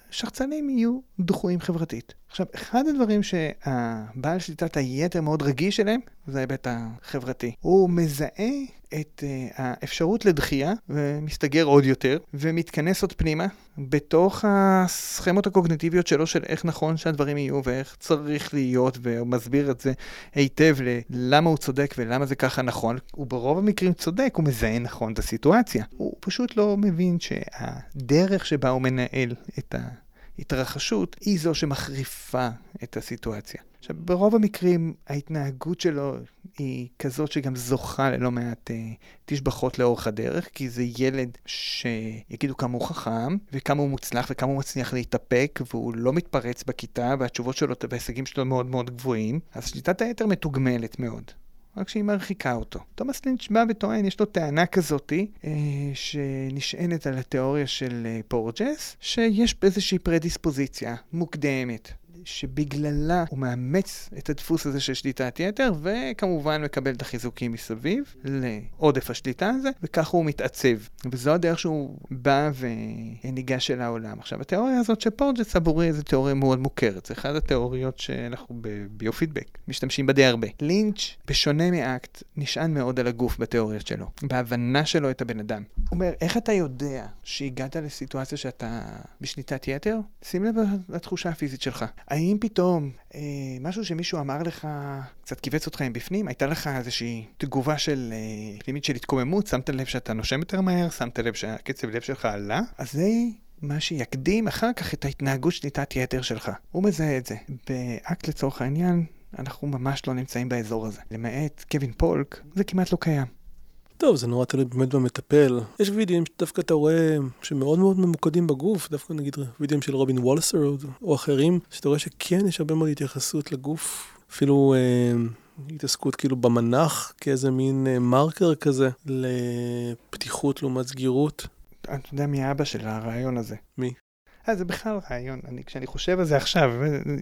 Speaker 2: ושחצנים יהיו דחויים חברתית. עכשיו, אחד הדברים שהבעל שליטת היתר מאוד רגיש אליהם, זה ההיבט החברתי. הוא מזהה את uh, האפשרות לדחייה, ומסתגר עוד יותר, ומתכנס עוד פנימה, בתוך הסכמות הקוגנטיביות שלו של איך נכון שהדברים יהיו, ואיך צריך להיות, והוא מסביר את זה היטב ללמה הוא צודק ולמה זה ככה נכון. הוא ברוב המקרים צודק, הוא מזהה נכון את הסיטואציה. הוא פשוט לא מבין שהדרך שבה הוא מנהל את ה... התרחשות היא זו שמחריפה את הסיטואציה. עכשיו, ברוב המקרים ההתנהגות שלו היא כזאת שגם זוכה ללא מעט אה, תשבחות לאורך הדרך, כי זה ילד שיגידו כמה הוא חכם, וכמה הוא מוצלח, וכמה הוא מצליח להתאפק, והוא לא מתפרץ בכיתה, והתשובות שלו וההישגים שלו מאוד מאוד גבוהים, אז שליטת היתר מתוגמלת מאוד. רק שהיא מרחיקה אותו. תומאס לינץ' בא וטוען, יש לו טענה כזאתי, אה, שנשענת על התיאוריה של אה, פורג'ס, שיש איזושהי פרדיספוזיציה מוקדמת שבגללה הוא מאמץ את הדפוס הזה של שליטת יתר, וכמובן מקבל את החיזוקים מסביב לעודף השליטה הזה, וככה הוא מתעצב. וזו הדרך שהוא בא וניגש אל העולם. עכשיו, התיאוריה הזאת של פורג'ס עבורי זו תיאוריה מאוד מוכרת. זו אחת התיאוריות שאנחנו בביופידבק משתמשים בה די הרבה. לינץ', בשונה מאקט, נשען מאוד על הגוף בתיאוריות שלו, בהבנה שלו את הבן אדם. הוא אומר, איך אתה יודע שהגעת לסיטואציה שאתה בשליטת יתר? שים לב לתחושה הפיזית שלך. האם פתאום אה, משהו שמישהו אמר לך קצת כיווץ אותך עם בפנים? הייתה לך איזושהי תגובה של אה, פנימית של התקוממות? שמת לב שאתה נושם יותר מהר? שמת לב שהקצב לב שלך עלה? אז זה מה שיקדים אחר כך את ההתנהגות שליטת יתר שלך. הוא מזהה את זה. באקט לצורך העניין, אנחנו ממש לא נמצאים באזור הזה. למעט קווין פולק, זה כמעט לא קיים.
Speaker 1: טוב, זה נורא תלוי באמת במטפל. יש וידאים שדווקא אתה רואה שמאוד מאוד ממוקדים בגוף, דווקא נגיד וידאים של רובין וולסר או אחרים, שאתה רואה שכן יש הרבה מאוד התייחסות לגוף, אפילו אה, התעסקות כאילו במנח כאיזה מין אה, מרקר כזה לפתיחות לעומת סגירות.
Speaker 2: אתה יודע מי האבא של הרעיון הזה?
Speaker 1: מי?
Speaker 2: אה, זה בכלל רעיון, אני, כשאני חושב על זה עכשיו,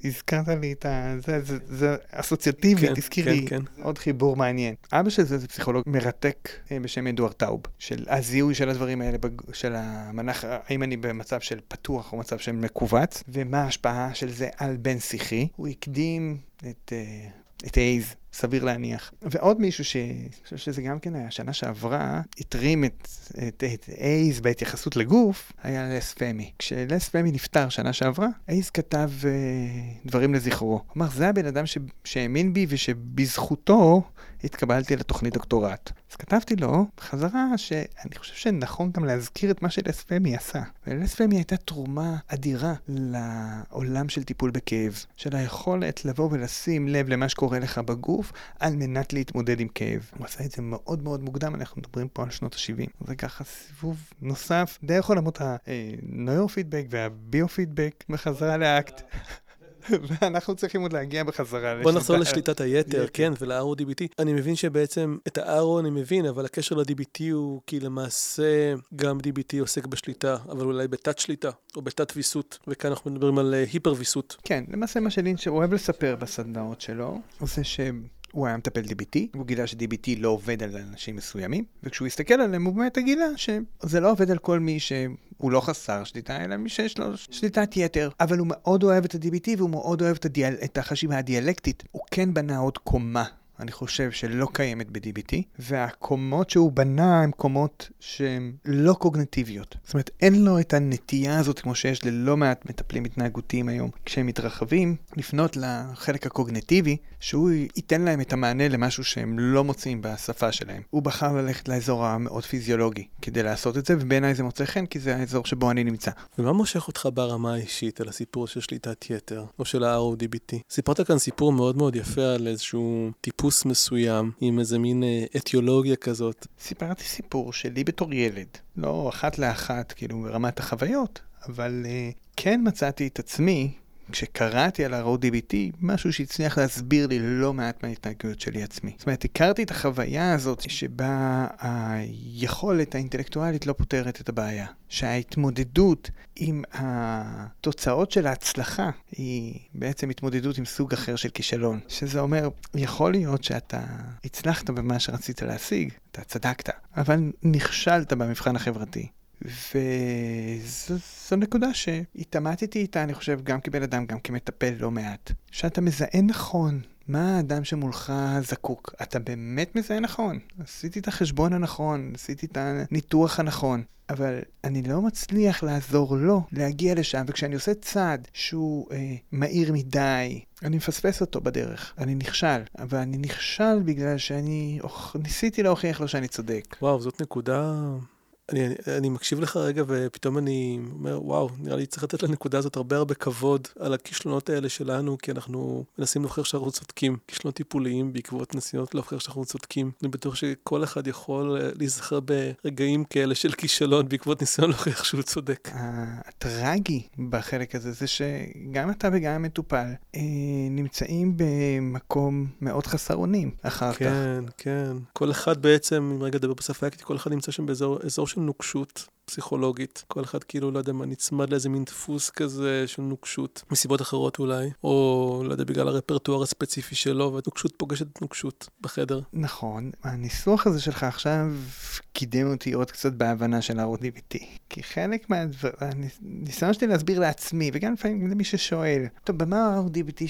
Speaker 2: הזכרת לי את ה... זה, זה, זה אסוציאטיבי, כן, תזכיר כן, לי כן. עוד חיבור מעניין. אבא של זה זה פסיכולוג מרתק אה, בשם אדוארד טאוב, של הזיהוי של הדברים האלה, של המנח, האם אני במצב של פתוח או מצב של מכווץ, ומה ההשפעה של זה על בן שיחי. הוא הקדים את... אה, את אייז, סביר להניח. ועוד מישהו שאני חושב שזה גם כן היה, שנה שעברה, התרים את, את, את אייז בהתייחסות לגוף, היה לס פמי. כשלס פמי נפטר שנה שעברה, אייז כתב uh, דברים לזכרו. הוא אמר, זה הבן אדם ש, שהאמין בי ושבזכותו התקבלתי לתוכנית דוקטורט. אז כתבתי לו בחזרה שאני חושב שנכון גם להזכיר את מה שלס פמי עשה. ולס פמי הייתה תרומה אדירה לעולם של טיפול בכאב, של היכולת לבוא ולשים לב למה שקורה לך בגוף על מנת להתמודד עם כאב. הוא עשה את זה מאוד מאוד מוקדם, אנחנו מדברים פה על שנות ה-70. זה ככה סיבוב נוסף דרך עולמות הנוירופידבק והביופידבק בחזרה לאקט. ואנחנו צריכים עוד להגיע בחזרה.
Speaker 1: בוא נחזור לשליטת היתר, כן, ול-RODBT. אני מבין שבעצם את ה-RO אני מבין, אבל הקשר ל-DBT הוא כי למעשה גם DBT עוסק בשליטה, אבל אולי בתת שליטה, או בתת ויסות, וכאן אנחנו מדברים על היפר ויסות.
Speaker 2: כן, למעשה מה שלינץ' אוהב לספר בסדנאות שלו, זה ש... הוא היה מטפל DBT, והוא גילה ש-DBT לא עובד על אנשים מסוימים, וכשהוא הסתכל עליהם הוא באמת גילה שזה לא עובד על כל מי שהוא לא חסר שליטה, אלא מי שיש לו שליטת יתר. אבל הוא מאוד אוהב את ה-DBT והוא מאוד אוהב את, הדיאל... את החשיבה הדיאלקטית. הוא כן בנה עוד קומה אני חושב שלא קיימת ב-DBT, והקומות שהוא בנה הן קומות שהן לא קוגנטיביות. זאת אומרת, אין לו את הנטייה הזאת כמו שיש ללא מעט מטפלים התנהגותיים היום, כשהם מתרחבים, לפנות לחלק הקוגנטיבי, שהוא ייתן להם את המענה למשהו שהם לא מוצאים בשפה שלהם. הוא בחר ללכת לאזור המאוד פיזיולוגי כדי לעשות את זה, ובעיניי זה מוצא חן, כי זה האזור שבו אני נמצא.
Speaker 1: ומה מושך אותך ברמה האישית על הסיפור של שליטת יתר, או של ה-RODBT? סיפרת כאן סיפור מאוד מאוד יפה על איזשהו טיפוס מסוים, עם איזה מין אה, אתיולוגיה כזאת.
Speaker 2: סיפרתי סיפור שלי בתור ילד, לא אחת לאחת, כאילו ברמת החוויות, אבל uh, כן מצאתי את עצמי כשקראתי על ה-RODBT, משהו שהצליח להסביר לי לא מעט מההתנהגויות שלי עצמי. זאת אומרת, הכרתי את החוויה הזאת שבה היכולת האינטלקטואלית לא פותרת את הבעיה. שההתמודדות עם התוצאות של ההצלחה היא בעצם התמודדות עם סוג אחר של כישלון. שזה אומר, יכול להיות שאתה הצלחת במה שרצית להשיג, אתה צדקת, אבל נכשלת במבחן החברתי. וזו נקודה שהתעמתתי איתה, אני חושב, גם כבן אדם, גם כמטפל לא מעט. שאתה מזהה נכון מה האדם שמולך זקוק. אתה באמת מזהה נכון. עשיתי את החשבון הנכון, עשיתי את הניתוח הנכון. אבל אני לא מצליח לעזור לו להגיע לשם, וכשאני עושה צעד שהוא אה, מהיר מדי, אני מפספס אותו בדרך. אני נכשל, אבל אני נכשל בגלל שאני אוכ... ניסיתי להוכיח לו שאני צודק.
Speaker 1: וואו, זאת נקודה אני, אני, אני מקשיב לך רגע ופתאום אני אומר, וואו, נראה לי צריך לתת לנקודה הזאת הרבה הרבה כבוד על הכישלונות האלה שלנו, כי אנחנו מנסים להוכיח שאנחנו צודקים. כישלונות טיפוליים בעקבות ניסיונות להוכיח שאנחנו צודקים. אני בטוח שכל אחד יכול אה, להיזכר ברגעים כאלה של כישלון בעקבות ניסיון להוכיח שהוא צודק.
Speaker 2: הטרגי בחלק הזה זה שגם אתה וגם המטופל אה, נמצאים במקום מאוד חסר אונים אחר
Speaker 1: כן, כך. כן, כן. כל אחד בעצם, אם רגע נדבר בשפה כל אחד נמצא שם באזור של של נוקשות פסיכולוגית. כל אחד כאילו, לא יודע מה, נצמד לאיזה מין דפוס כזה של נוקשות, מסיבות אחרות אולי, או לא יודע, בגלל הרפרטואר הספציפי שלו, ונוקשות פוגשת נוקשות בחדר.
Speaker 2: נכון, הניסוח הזה שלך עכשיו קידם אותי עוד קצת בהבנה של ה-RDBT. כי חלק מהדבר, הניסיון שלי להסביר לעצמי, וגם לפעמים למי ששואל, טוב, במה ה-RDBT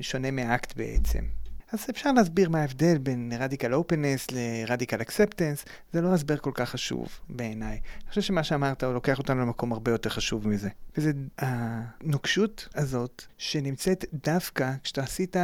Speaker 2: שונה מאקט בעצם? אז אפשר להסביר מה ההבדל בין רדיקל אופנס לרדיקל אקספטנס, זה לא הסבר כל כך חשוב בעיניי. אני חושב שמה שאמרת הוא לוקח אותנו למקום הרבה יותר חשוב מזה. וזה הנוקשות הזאת שנמצאת דווקא כשאתה עשית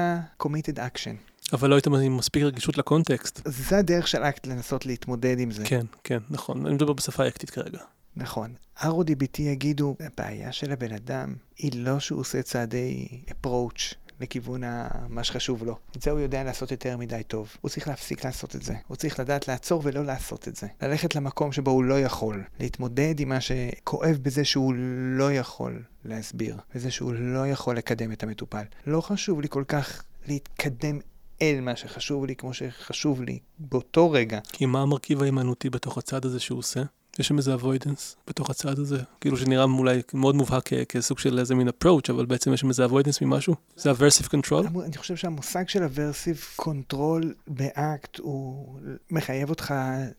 Speaker 2: committed action.
Speaker 1: אבל לא היית עם מספיק רגישות לקונטקסט.
Speaker 2: זה הדרך של אקט לנסות להתמודד עם זה.
Speaker 1: כן, כן, נכון. אני מדבר בשפה האקטית כרגע.
Speaker 2: נכון. RODBT יגידו, הבעיה של הבן אדם היא לא שהוא עושה צעדי approach לכיוון מה שחשוב לו. את זה הוא יודע לעשות יותר מדי טוב. הוא צריך להפסיק לעשות את זה. הוא צריך לדעת לעצור ולא לעשות את זה. ללכת למקום שבו הוא לא יכול. להתמודד עם מה שכואב בזה שהוא לא יכול להסביר. בזה שהוא לא יכול לקדם את המטופל. לא חשוב לי כל כך להתקדם אל מה שחשוב לי כמו שחשוב לי באותו רגע.
Speaker 1: כי מה המרכיב ההימנותי בתוך הצעד הזה שהוא עושה? יש שם איזה avoidance בתוך הצעד הזה, כאילו שנראה אולי מאוד מובהק כסוג של איזה מין approach, אבל בעצם יש שם איזה avoidance ממשהו? זה aversive control?
Speaker 2: אני חושב שהמושג של aversive control באקט הוא מחייב אותך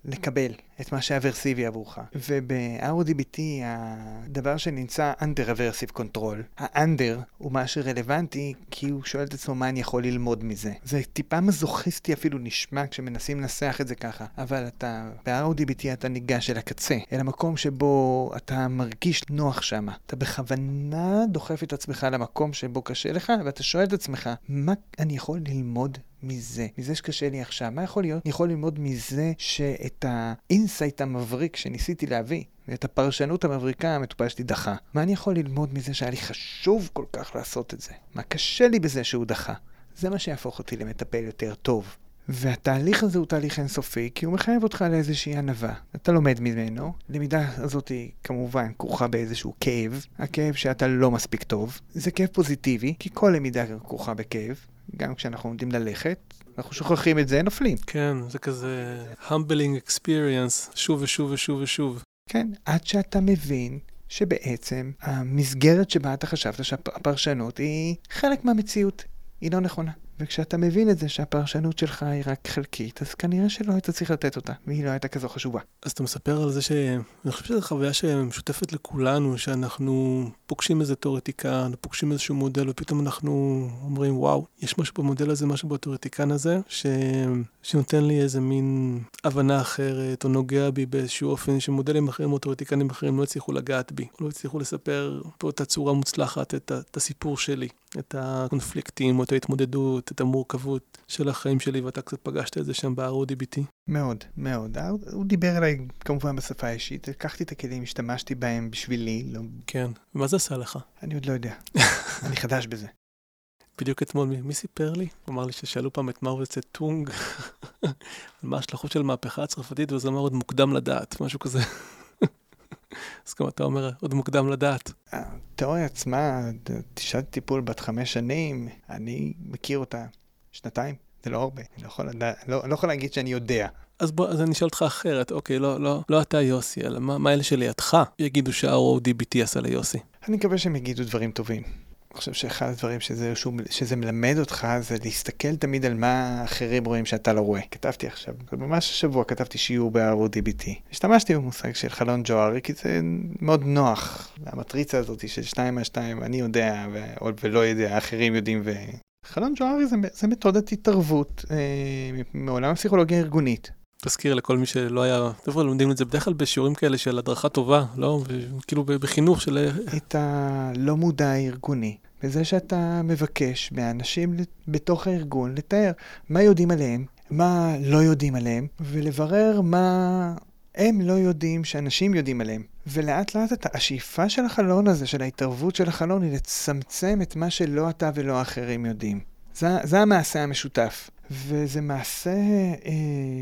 Speaker 2: לקבל את מה שאברסיבי עבורך. וב-RODBT הדבר שנמצא under aversive control, ה-under הוא מה שרלוונטי כי הוא שואל את עצמו מה אני יכול ללמוד מזה. זה טיפה מזוכיסטי אפילו נשמע כשמנסים לנסח את זה ככה, אבל אתה, ב-RODBT אתה ניגש אל הקצה. הקצה, אל המקום שבו אתה מרגיש נוח שם. אתה בכוונה דוחף את עצמך למקום שבו קשה לך, ואתה שואל את עצמך, מה אני יכול ללמוד מזה, מזה שקשה לי עכשיו. מה יכול להיות? אני יכול ללמוד מזה שאת ה insight המבריק שניסיתי להביא, ואת הפרשנות המבריקה המטופל שלי דחה. מה אני יכול ללמוד מזה שהיה לי חשוב כל כך לעשות את זה? מה קשה לי בזה שהוא דחה? זה מה שיהפוך אותי למטפל יותר טוב. והתהליך הזה הוא תהליך אינסופי, כי הוא מחייב אותך לאיזושהי ענווה. אתה לומד ממנו, למידה הזאת היא כמובן כרוכה באיזשהו כאב, הכאב שאתה לא מספיק טוב. זה כאב פוזיטיבי, כי כל למידה כרוכה בכאב, גם כשאנחנו עומדים ללכת, אנחנו שוכחים את זה, נופלים.
Speaker 1: כן, זה כזה humbling experience, שוב ושוב ושוב ושוב.
Speaker 2: כן, עד שאתה מבין שבעצם המסגרת שבה אתה חשבת שהפרשנות היא חלק מהמציאות, היא לא נכונה. וכשאתה מבין את זה שהפרשנות שלך היא רק חלקית, אז כנראה שלא היית צריך לתת אותה, והיא לא הייתה כזו חשובה.
Speaker 1: אז אתה מספר על זה ש... אני חושב שזו חוויה שמשותפת לכולנו, שאנחנו פוגשים איזה תיאורטיקן, פוגשים איזשהו מודל, ופתאום אנחנו אומרים, וואו, יש משהו במודל הזה, משהו בתיאורטיקן הזה, ש... שנותן לי איזה מין הבנה אחרת, או נוגע בי באיזשהו אופן שמודלים אחרים או תיאורטיקנים אחרים לא הצליחו לגעת בי, לא הצליחו לספר באותה צורה מוצלחת את, את הסיפור שלי, את הקונפליקטים, או את ההתמודדות, את המורכבות של החיים שלי, ואתה קצת פגשת את זה שם ב-RODBT.
Speaker 2: מאוד, מאוד. הוא דיבר אליי כמובן בשפה האישית, לקחתי את הכלים, השתמשתי בהם בשבילי. לא...
Speaker 1: כן, מה זה עשה לך?
Speaker 2: אני עוד לא יודע, אני חדש בזה.
Speaker 1: בדיוק אתמול, מי, מי סיפר לי? הוא אמר לי ששאלו פעם את מאו טונג מה ההשלכות של מהפכה הצרפתית, וזה אמר עוד מוקדם לדעת, משהו כזה. אז כמו אתה אומר, עוד מוקדם לדעת.
Speaker 2: התיאוריה עצמה, תשאל טיפול בת חמש שנים, אני מכיר אותה שנתיים, זה לא הרבה, אני לא יכול, לדע, לא, לא יכול להגיד שאני יודע.
Speaker 1: אז בוא, אז אני אשאל אותך אחרת, אוקיי, לא, לא, לא אתה יוסי, אלא מה, מה אלה שלידך יגידו שה-RODBT עשה ליוסי?
Speaker 2: אני מקווה שהם יגידו דברים טובים. חושב שאחד הדברים שזה, שוב, שזה מלמד אותך זה להסתכל תמיד על מה אחרים רואים שאתה לא רואה. כתבתי עכשיו, ממש השבוע כתבתי שיעור ב-RODBT. השתמשתי במושג של חלון ג'וארי כי זה מאוד נוח. המטריצה הזאת של 2 על 2, אני יודע ו... ולא יודע, אחרים יודעים ו... חלון ג'וארי זה, זה מתודת התערבות אה, מעולם הפסיכולוגיה הארגונית.
Speaker 1: תזכיר לכל מי שלא היה, חבר'ה לומדים את זה בדרך כלל בשיעורים כאלה של הדרכה טובה, לא? כאילו בחינוך של...
Speaker 2: את הלא מודע הארגוני. בזה שאתה מבקש מהאנשים בתוך הארגון לתאר מה יודעים עליהם, מה לא יודעים עליהם, ולברר מה הם לא יודעים שאנשים יודעים עליהם. ולאט לאט אתה, השאיפה של החלון הזה, של ההתערבות של החלון, היא לצמצם את מה שלא אתה ולא האחרים יודעים. זה, זה המעשה המשותף. וזה מעשה אה,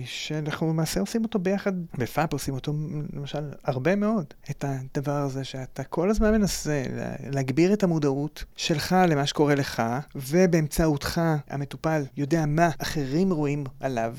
Speaker 2: שאנחנו למעשה עושים אותו ביחד, בפאפ עושים אותו למשל הרבה מאוד. את הדבר הזה שאתה כל הזמן מנסה להגביר את המודעות שלך למה שקורה לך, ובאמצעותך המטופל יודע מה אחרים רואים עליו,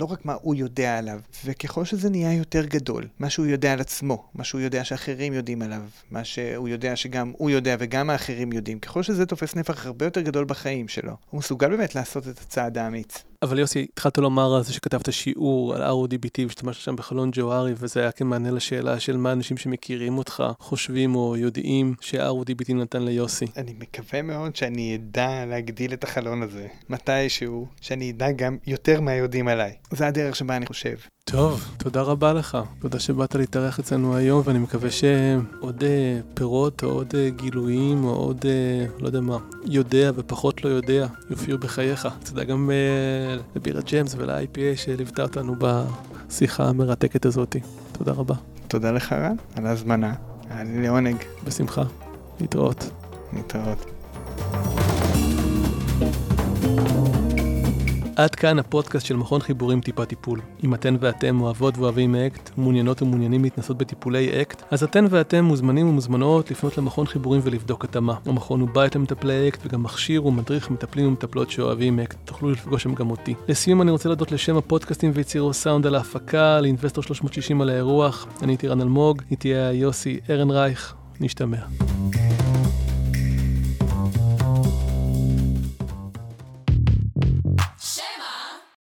Speaker 2: לא רק מה הוא יודע עליו. וככל שזה נהיה יותר גדול, מה שהוא יודע על עצמו, מה שהוא יודע שאחרים יודעים עליו, מה שהוא יודע שגם הוא יודע וגם האחרים יודעים, ככל שזה תופס נפח הרבה יותר גדול בחיים שלו, הוא מסוגל באמת לעשות את הצעד האמיץ. Right.
Speaker 1: אבל יוסי, התחלת לומר על זה שכתבת שיעור על RODBT והשתמשת שם בחלון ג'וארי, וזה היה כמענה לשאלה של מה אנשים שמכירים אותך חושבים או יודעים ש-RODBT נתן ליוסי.
Speaker 2: אני מקווה מאוד שאני אדע להגדיל את החלון הזה מתישהו, שאני אדע גם יותר מה יודעים עליי. זה הדרך שבה אני חושב.
Speaker 1: טוב, תודה רבה לך. תודה שבאת להתארח אצלנו היום, ואני מקווה שעוד אה, פירות או עוד אה, גילויים או עוד, אה, לא יודע מה, יודע ופחות לא יודע, יופיעו בחייך. תודה גם לבירה ג'מס ול-IPA שליוותה אותנו בשיחה המרתקת הזאת. תודה רבה.
Speaker 2: תודה לך רן על ההזמנה, היה לי לעונג.
Speaker 1: בשמחה. להתראות.
Speaker 2: להתראות.
Speaker 1: עד כאן הפודקאסט של מכון חיבורים טיפה טיפול. אם אתן ואתם אוהבות ואוהבים אקט, מעוניינות ומעוניינים להתנסות בטיפולי אקט, אז אתן ואתם מוזמנים ומוזמנות לפנות למכון חיבורים ולבדוק התאמה. המכון הוא בית למטפלי אקט וגם מכשיר ומדריך מטפלים ומטפלות שאוהבים אקט. תוכלו לפגוש שם גם אותי. לסיום אני רוצה להודות לשם הפודקאסטים ויצירו סאונד על ההפקה, לאינבסטור 360 על האירוח. אני הייתי רן אלמוג, איתי היה יוסי ארנרייך, נשתמע.